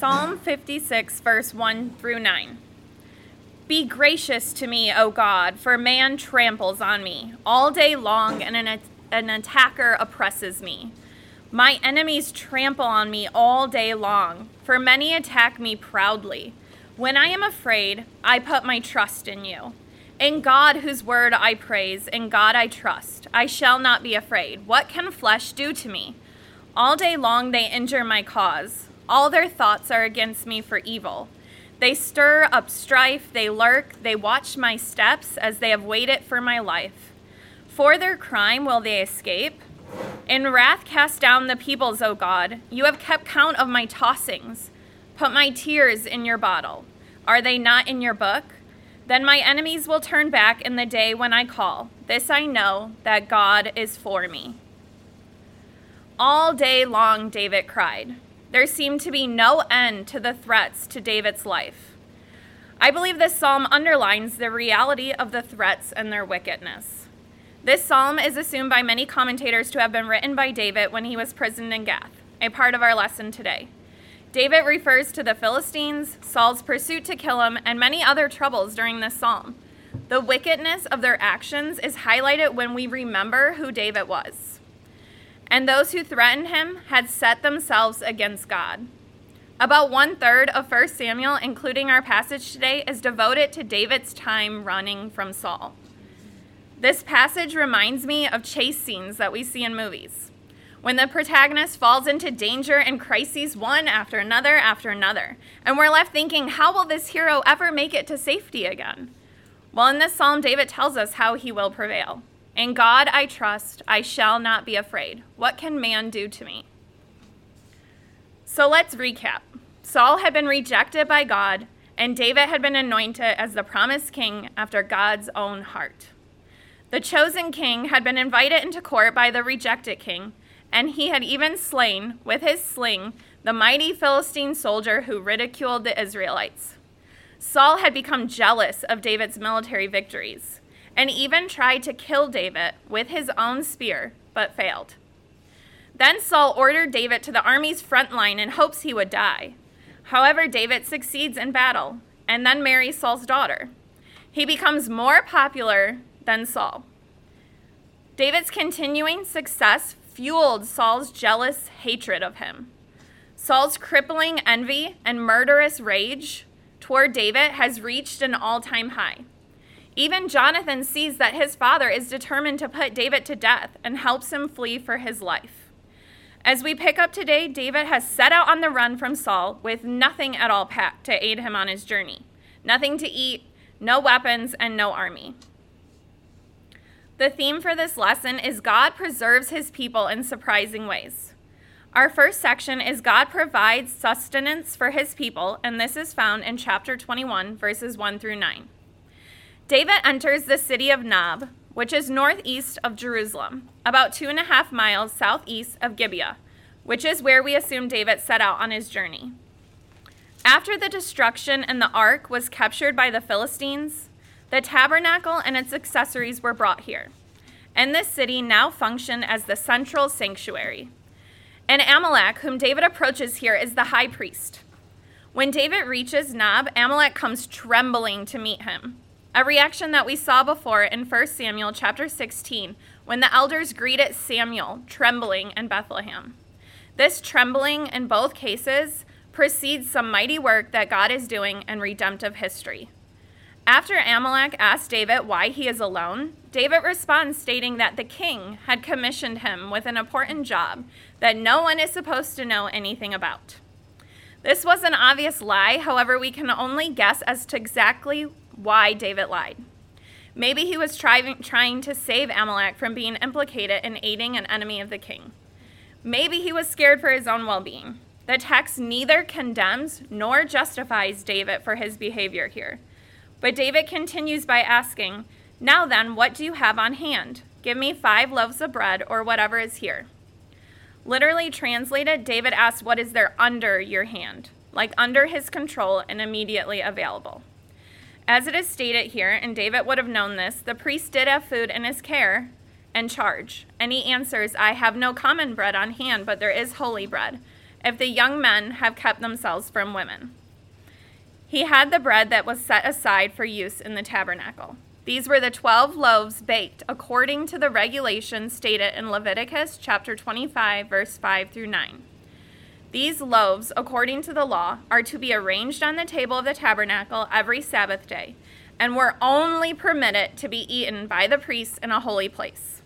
Psalm 56, verse 1 through 9. Be gracious to me, O God, for man tramples on me. All day long, and an, an attacker oppresses me. My enemies trample on me all day long, for many attack me proudly. When I am afraid, I put my trust in you. In God, whose word I praise, in God I trust. I shall not be afraid. What can flesh do to me? All day long they injure my cause. All their thoughts are against me for evil. They stir up strife, they lurk, they watch my steps as they have waited for my life. For their crime will they escape? In wrath cast down the peoples, O God. You have kept count of my tossings. Put my tears in your bottle. Are they not in your book? Then my enemies will turn back in the day when I call. This I know, that God is for me. All day long, David cried. There seemed to be no end to the threats to David's life. I believe this psalm underlines the reality of the threats and their wickedness. This psalm is assumed by many commentators to have been written by David when he was imprisoned in Gath, a part of our lesson today. David refers to the Philistines, Saul's pursuit to kill him, and many other troubles during this psalm. The wickedness of their actions is highlighted when we remember who David was and those who threatened him had set themselves against God. About one third of 1 Samuel, including our passage today, is devoted to David's time running from Saul. This passage reminds me of chase scenes that we see in movies. When the protagonist falls into danger and crises one after another after another, and we're left thinking, how will this hero ever make it to safety again? Well, in this psalm, David tells us how he will prevail. In God I trust, I shall not be afraid. What can man do to me? So let's recap. Saul had been rejected by God, and David had been anointed as the promised king after God's own heart. The chosen king had been invited into court by the rejected king, and he had even slain, with his sling, the mighty Philistine soldier who ridiculed the Israelites. Saul had become jealous of David's military victories and even tried to kill David with his own spear, but failed. Then Saul ordered David to the army's front line in hopes he would die. However, David succeeds in battle and then marries Saul's daughter. He becomes more popular than Saul. David's continuing success fueled Saul's jealous hatred of him. Saul's crippling envy and murderous rage toward David has reached an all time high. Even Jonathan sees that his father is determined to put David to death and helps him flee for his life. As we pick up today, David has set out on the run from Saul with nothing at all packed to aid him on his journey nothing to eat, no weapons, and no army. The theme for this lesson is God preserves his people in surprising ways. Our first section is God provides sustenance for his people, and this is found in chapter 21, verses 1 through 9. David enters the city of Nob, which is northeast of Jerusalem, about two and a half miles southeast of Gibeah, which is where we assume David set out on his journey. After the destruction and the ark was captured by the Philistines, the tabernacle and its accessories were brought here, and this city now functioned as the central sanctuary. And Ahimelech, whom David approaches here, is the high priest. When David reaches Nob, Ahimelech comes trembling to meet him a reaction that we saw before in 1 Samuel chapter 16 when the elders greeted Samuel trembling in Bethlehem. This trembling in both cases precedes some mighty work that God is doing in redemptive history. After Ahimelech asked David why he is alone, David responds stating that the king had commissioned him with an important job that no one is supposed to know anything about. This was an obvious lie, however, we can only guess as to exactly why David lied. Maybe he was trying, trying to save Ahimelech from being implicated in aiding an enemy of the king. Maybe he was scared for his own well being. The text neither condemns nor justifies David for his behavior here. But David continues by asking, Now then, what do you have on hand? Give me five loaves of bread or whatever is here. Literally translated, David asks, What is there under your hand? Like under his control and immediately available. As it is stated here, and David would have known this, the priest did have food in his care and charge. And he answers, I have no common bread on hand, but there is holy bread. if the young men have kept themselves from women. He had the bread that was set aside for use in the tabernacle. These were the 12 loaves baked according to the regulations stated in Leviticus chapter 25, verse 5 through 9. These loaves, according to the law, are to be arranged on the table of the tabernacle every Sabbath day, and were only permitted to be eaten by the priests in a holy place.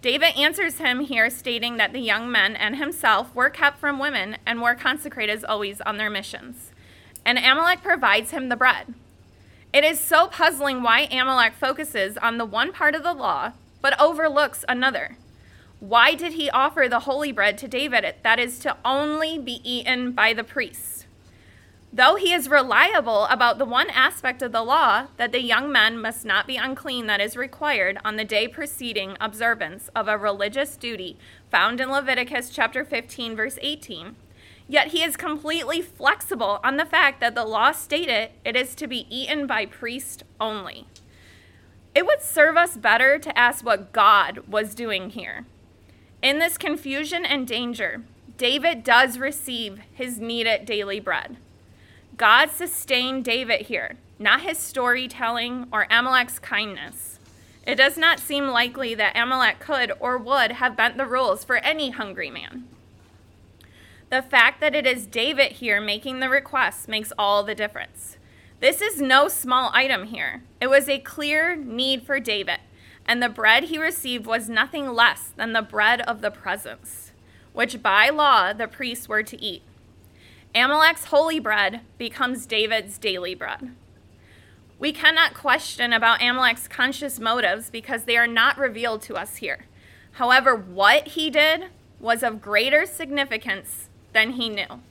David answers him here, stating that the young men and himself were kept from women and were consecrated as always on their missions. And Ahimelech provides him the bread. It is so puzzling why Ahimelech focuses on the one part of the law but overlooks another. Why did he offer the holy bread to David that is to only be eaten by the priests? Though he is reliable about the one aspect of the law that the young men must not be unclean that is required on the day preceding observance of a religious duty found in Leviticus chapter 15 verse 18, yet he is completely flexible on the fact that the law stated it is to be eaten by priest only. It would serve us better to ask what God was doing here. In this confusion and danger, David does receive his needed daily bread. God sustained David here, not his storytelling or Ahimelech's kindness. It does not seem likely that Ahimelech could or would have bent the rules for any hungry man. The fact that it is David here making the request makes all the difference. This is no small item here. It was a clear need for David and the bread he received was nothing less than the bread of the presence, which by law the priests were to eat. Ahimelech's holy bread becomes David's daily bread. We cannot question about Ahimelech's conscious motives because they are not revealed to us here. However, what he did was of greater significance than he knew.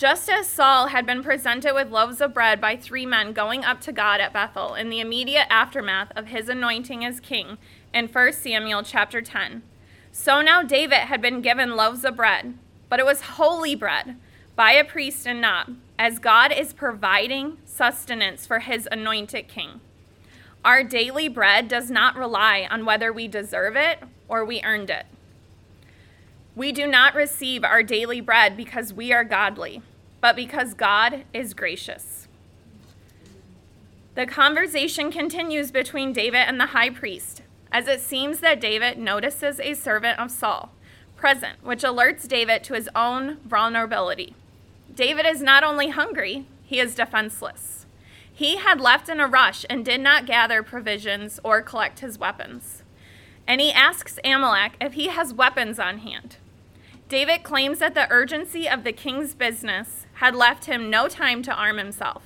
Just as Saul had been presented with loaves of bread by three men going up to God at Bethel in the immediate aftermath of his anointing as king in 1 Samuel chapter 10, so now David had been given loaves of bread, but it was holy bread by a priest and not, as God is providing sustenance for his anointed king. Our daily bread does not rely on whether we deserve it or we earned it. We do not receive our daily bread because we are godly but because God is gracious. The conversation continues between David and the high priest, as it seems that David notices a servant of Saul present, which alerts David to his own vulnerability. David is not only hungry, he is defenseless. He had left in a rush and did not gather provisions or collect his weapons. And he asks Ahimelech if he has weapons on hand. David claims that the urgency of the king's business had left him no time to arm himself.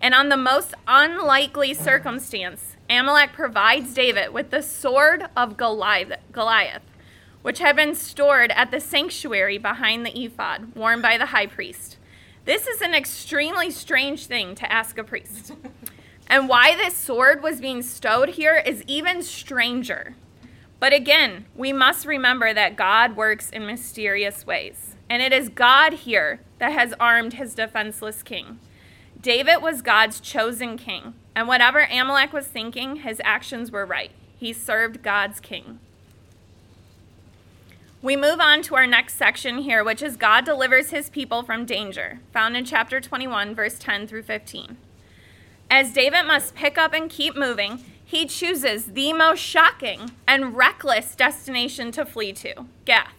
And on the most unlikely circumstance, Ahimelech provides David with the sword of Goliath, which had been stored at the sanctuary behind the ephod, worn by the high priest. This is an extremely strange thing to ask a priest. and why this sword was being stowed here is even stranger. But again, we must remember that God works in mysterious ways. And it is God here that has armed his defenseless king. David was God's chosen king, and whatever Ahimelech was thinking, his actions were right. He served God's king. We move on to our next section here, which is God delivers his people from danger, found in chapter 21, verse 10 through 15. As David must pick up and keep moving, he chooses the most shocking and reckless destination to flee to Gath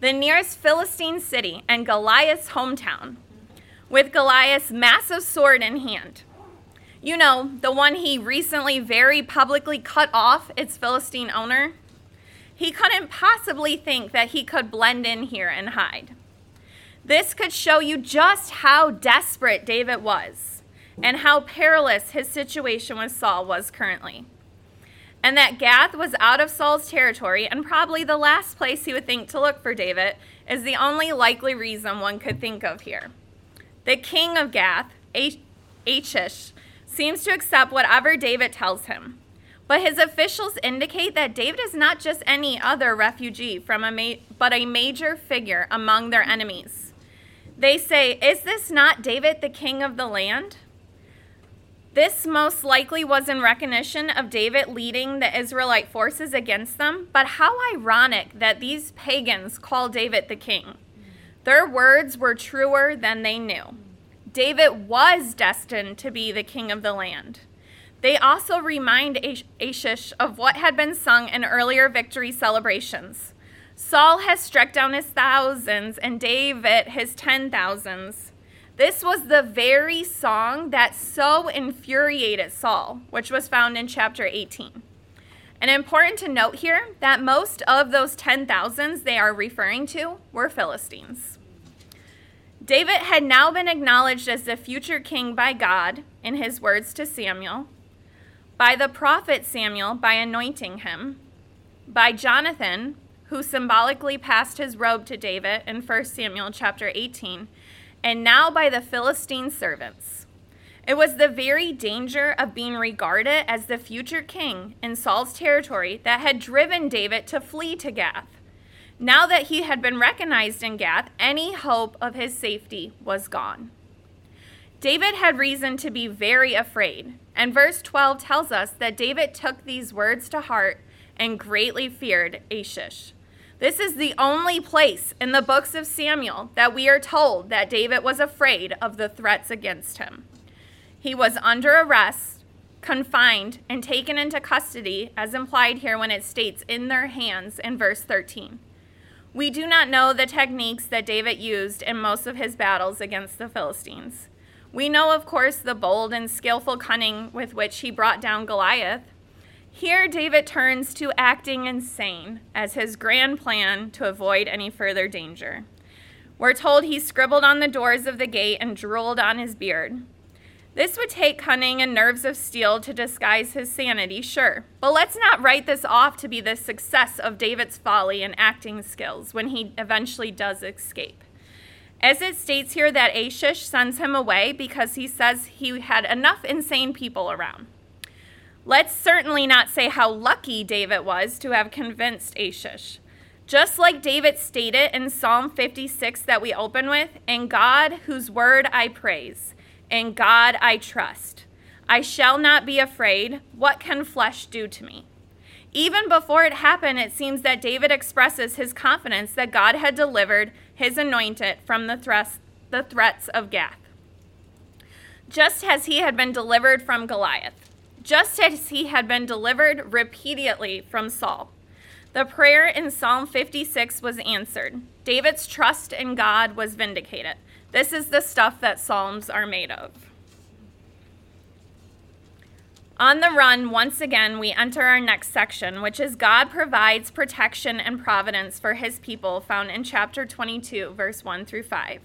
the nearest Philistine city and Goliath's hometown, with Goliath's massive sword in hand. You know, the one he recently very publicly cut off its Philistine owner. He couldn't possibly think that he could blend in here and hide. This could show you just how desperate David was and how perilous his situation with Saul was currently and that Gath was out of Saul's territory and probably the last place he would think to look for David is the only likely reason one could think of here. The king of Gath, Achish, seems to accept whatever David tells him. But his officials indicate that David is not just any other refugee from a ma- but a major figure among their enemies. They say, "Is this not David the king of the land?" This most likely was in recognition of David leading the Israelite forces against them, but how ironic that these pagans call David the king. Their words were truer than they knew. David was destined to be the king of the land. They also remind Achish of what had been sung in earlier victory celebrations. Saul has struck down his thousands and David his ten thousands. This was the very song that so infuriated Saul, which was found in chapter 18. And important to note here that most of those ten thousands they are referring to were Philistines. David had now been acknowledged as the future king by God in his words to Samuel, by the prophet Samuel by anointing him, by Jonathan, who symbolically passed his robe to David in 1 Samuel chapter 18, and now by the Philistine servants. It was the very danger of being regarded as the future king in Saul's territory that had driven David to flee to Gath. Now that he had been recognized in Gath, any hope of his safety was gone. David had reason to be very afraid, and verse 12 tells us that David took these words to heart and greatly feared Achish. This is the only place in the books of Samuel that we are told that David was afraid of the threats against him. He was under arrest, confined, and taken into custody, as implied here when it states in their hands in verse 13. We do not know the techniques that David used in most of his battles against the Philistines. We know, of course, the bold and skillful cunning with which he brought down Goliath. Here, David turns to acting insane as his grand plan to avoid any further danger. We're told he scribbled on the doors of the gate and drooled on his beard. This would take cunning and nerves of steel to disguise his sanity, sure, but let's not write this off to be the success of David's folly and acting skills when he eventually does escape. As it states here that Achish sends him away because he says he had enough insane people around. Let's certainly not say how lucky David was to have convinced Achish. Just like David stated in Psalm 56 that we open with, in God whose word I praise, in God I trust. I shall not be afraid. What can flesh do to me? Even before it happened, it seems that David expresses his confidence that God had delivered his anointed from the, thrust, the threats of Gath. Just as he had been delivered from Goliath, just as he had been delivered repeatedly from Saul. The prayer in Psalm 56 was answered. David's trust in God was vindicated. This is the stuff that Psalms are made of. On the run, once again, we enter our next section, which is God provides protection and providence for his people, found in chapter 22, verse 1 through 5.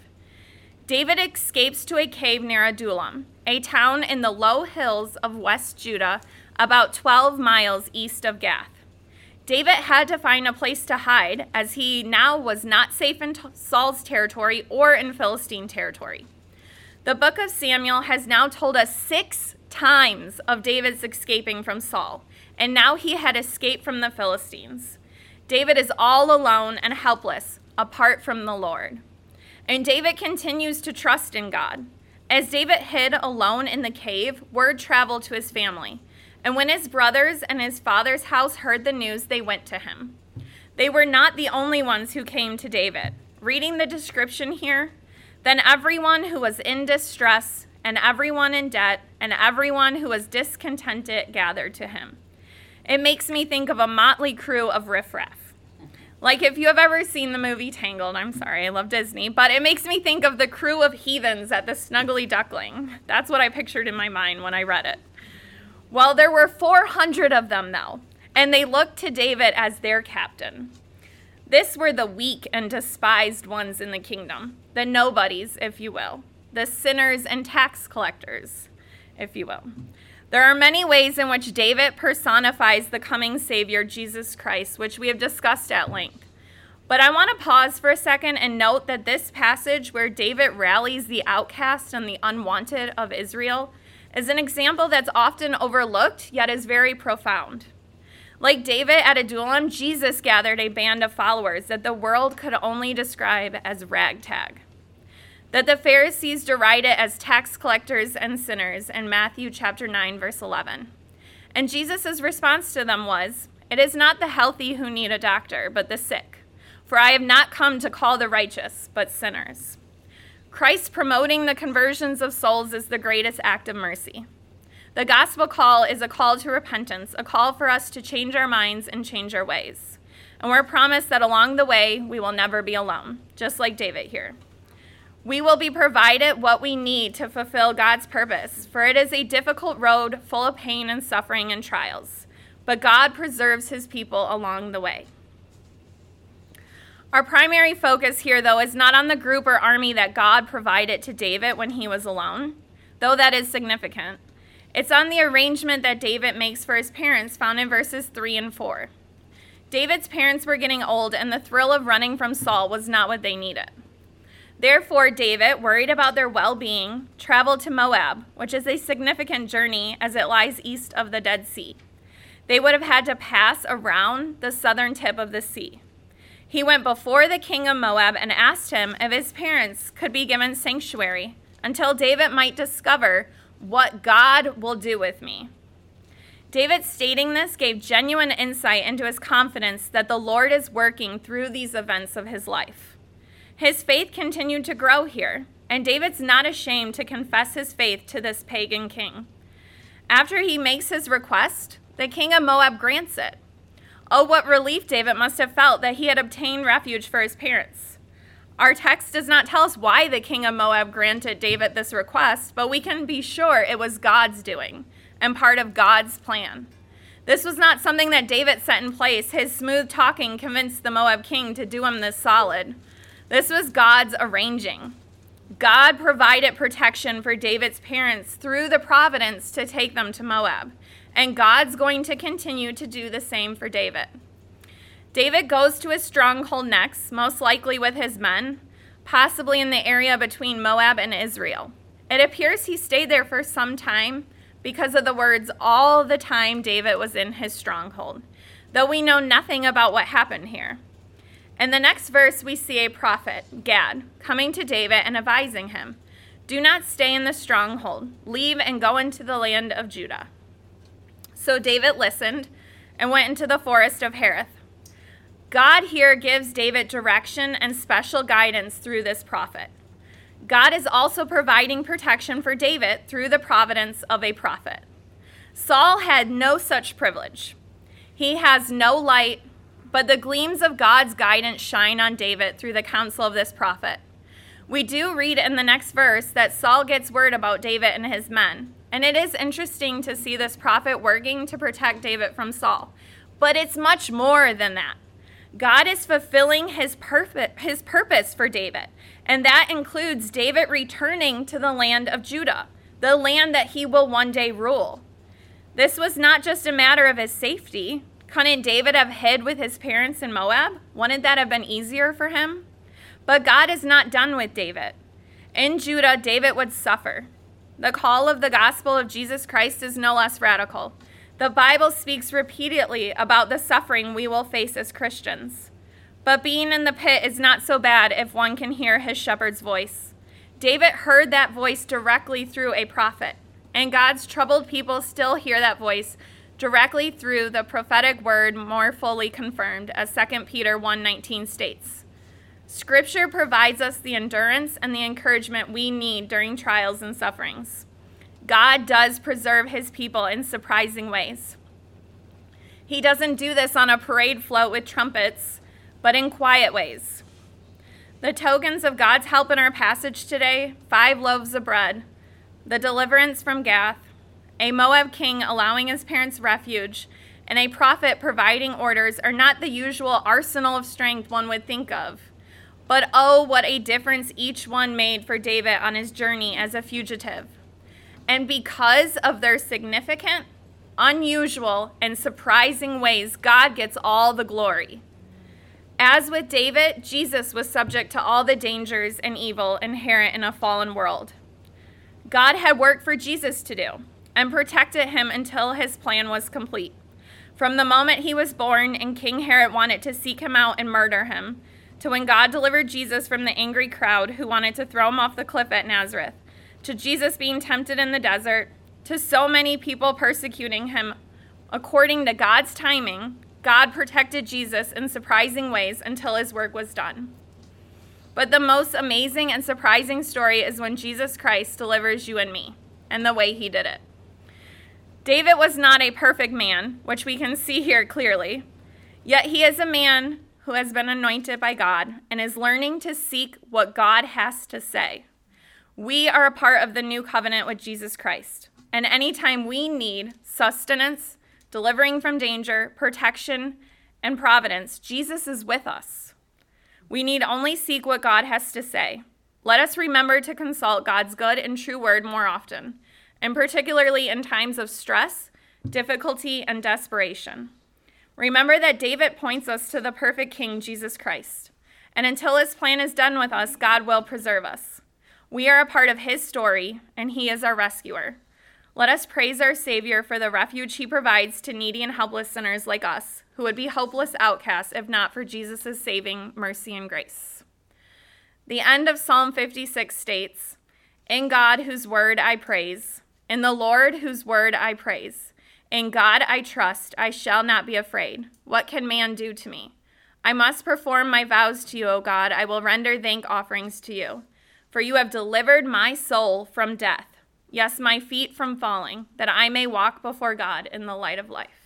David escapes to a cave near Adullam, a town in the low hills of West Judah, about 12 miles east of Gath. David had to find a place to hide, as he now was not safe in Saul's territory or in Philistine territory. The book of Samuel has now told us six times of David's escaping from Saul, and now he had escaped from the Philistines. David is all alone and helpless, apart from the Lord. And David continues to trust in God. As David hid alone in the cave, word traveled to his family. And when his brothers and his father's house heard the news, they went to him. They were not the only ones who came to David. Reading the description here, then everyone who was in distress and everyone in debt, and everyone who was discontented gathered to him. It makes me think of a motley crew of riffraff. Like if you have ever seen the movie Tangled, I'm sorry, I love Disney, but it makes me think of the crew of heathens at the Snuggly Duckling. That's what I pictured in my mind when I read it. Well, there were 400 of them, though, and they looked to David as their captain. This were the weak and despised ones in the kingdom, the nobodies, if you will the sinners and tax collectors, if you will. There are many ways in which David personifies the coming Savior, Jesus Christ, which we have discussed at length. But I want to pause for a second and note that this passage, where David rallies the outcast and the unwanted of Israel, is an example that's often overlooked, yet is very profound. Like David at Adullam, Jesus gathered a band of followers that the world could only describe as ragtag that the Pharisees derided as tax collectors and sinners in Matthew chapter 9 verse 11. And Jesus' response to them was, "It is not the healthy who need a doctor, but the sick. For I have not come to call the righteous, but sinners. Christ promoting the conversions of souls is the greatest act of mercy. The gospel call is a call to repentance, a call for us to change our minds and change our ways. And we're promised that along the way, we will never be alone, just like David here. We will be provided what we need to fulfill God's purpose, for it is a difficult road full of pain and suffering and trials. But God preserves his people along the way. Our primary focus here, though, is not on the group or army that God provided to David when he was alone, though that is significant. It's on the arrangement that David makes for his parents, found in verses 3 and 4. David's parents were getting old, and the thrill of running from Saul was not what they needed. Therefore, David, worried about their well being, traveled to Moab, which is a significant journey as it lies east of the Dead Sea. They would have had to pass around the southern tip of the sea. He went before the king of Moab and asked him if his parents could be given sanctuary until David might discover what God will do with me. David stating this gave genuine insight into his confidence that the Lord is working through these events of his life. His faith continued to grow here, and David's not ashamed to confess his faith to this pagan king. After he makes his request, the king of Moab grants it. Oh, what relief David must have felt that he had obtained refuge for his parents. Our text does not tell us why the king of Moab granted David this request, but we can be sure it was God's doing and part of God's plan. This was not something that David set in place. His smooth talking convinced the Moab king to do him this solid. This was God's arranging. God provided protection for David's parents through the providence to take them to Moab. And God's going to continue to do the same for David. David goes to his stronghold next, most likely with his men, possibly in the area between Moab and Israel. It appears he stayed there for some time because of the words, all the time David was in his stronghold, though we know nothing about what happened here. In the next verse, we see a prophet, Gad, coming to David and advising him Do not stay in the stronghold, leave and go into the land of Judah. So David listened and went into the forest of Hereth. God here gives David direction and special guidance through this prophet. God is also providing protection for David through the providence of a prophet. Saul had no such privilege. He has no light, but the gleams of God's guidance shine on David through the counsel of this prophet. We do read in the next verse that Saul gets word about David and his men. And it is interesting to see this prophet working to protect David from Saul. But it's much more than that. God is fulfilling his, perfect, his purpose for David, and that includes David returning to the land of Judah, the land that he will one day rule. This was not just a matter of his safety, couldn't David have hid with his parents in Moab? Wouldn't that have been easier for him? But God is not done with David. In Judah, David would suffer. The call of the gospel of Jesus Christ is no less radical. The Bible speaks repeatedly about the suffering we will face as Christians. But being in the pit is not so bad if one can hear his shepherd's voice. David heard that voice directly through a prophet, and God's troubled people still hear that voice directly through the prophetic word more fully confirmed as 2 Peter 1:19 states. Scripture provides us the endurance and the encouragement we need during trials and sufferings. God does preserve his people in surprising ways. He doesn't do this on a parade float with trumpets, but in quiet ways. The tokens of God's help in our passage today five loaves of bread, the deliverance from Gath, a Moab king allowing his parents refuge, and a prophet providing orders are not the usual arsenal of strength one would think of. But oh, what a difference each one made for David on his journey as a fugitive. And because of their significant, unusual, and surprising ways, God gets all the glory. As with David, Jesus was subject to all the dangers and evil inherent in a fallen world. God had work for Jesus to do and protected him until his plan was complete. From the moment he was born and King Herod wanted to seek him out and murder him, to when God delivered Jesus from the angry crowd who wanted to throw him off the cliff at Nazareth, to Jesus being tempted in the desert, to so many people persecuting him according to God's timing, God protected Jesus in surprising ways until his work was done. But the most amazing and surprising story is when Jesus Christ delivers you and me, and the way he did it. David was not a perfect man, which we can see here clearly, yet he is a man who has been anointed by God and is learning to seek what God has to say. We are a part of the new covenant with Jesus Christ, and anytime we need sustenance, delivering from danger, protection, and providence, Jesus is with us. We need only seek what God has to say. Let us remember to consult God's good and true word more often, and particularly in times of stress, difficulty, and desperation. Remember that David points us to the perfect King, Jesus Christ. And until his plan is done with us, God will preserve us. We are a part of his story, and he is our rescuer. Let us praise our Savior for the refuge he provides to needy and helpless sinners like us, who would be hopeless outcasts if not for Jesus' saving mercy and grace. The end of Psalm 56 states In God, whose word I praise, in the Lord, whose word I praise. In God I trust, I shall not be afraid. What can man do to me? I must perform my vows to you, O God. I will render thank offerings to you. For you have delivered my soul from death yes, my feet from falling, that I may walk before God in the light of life.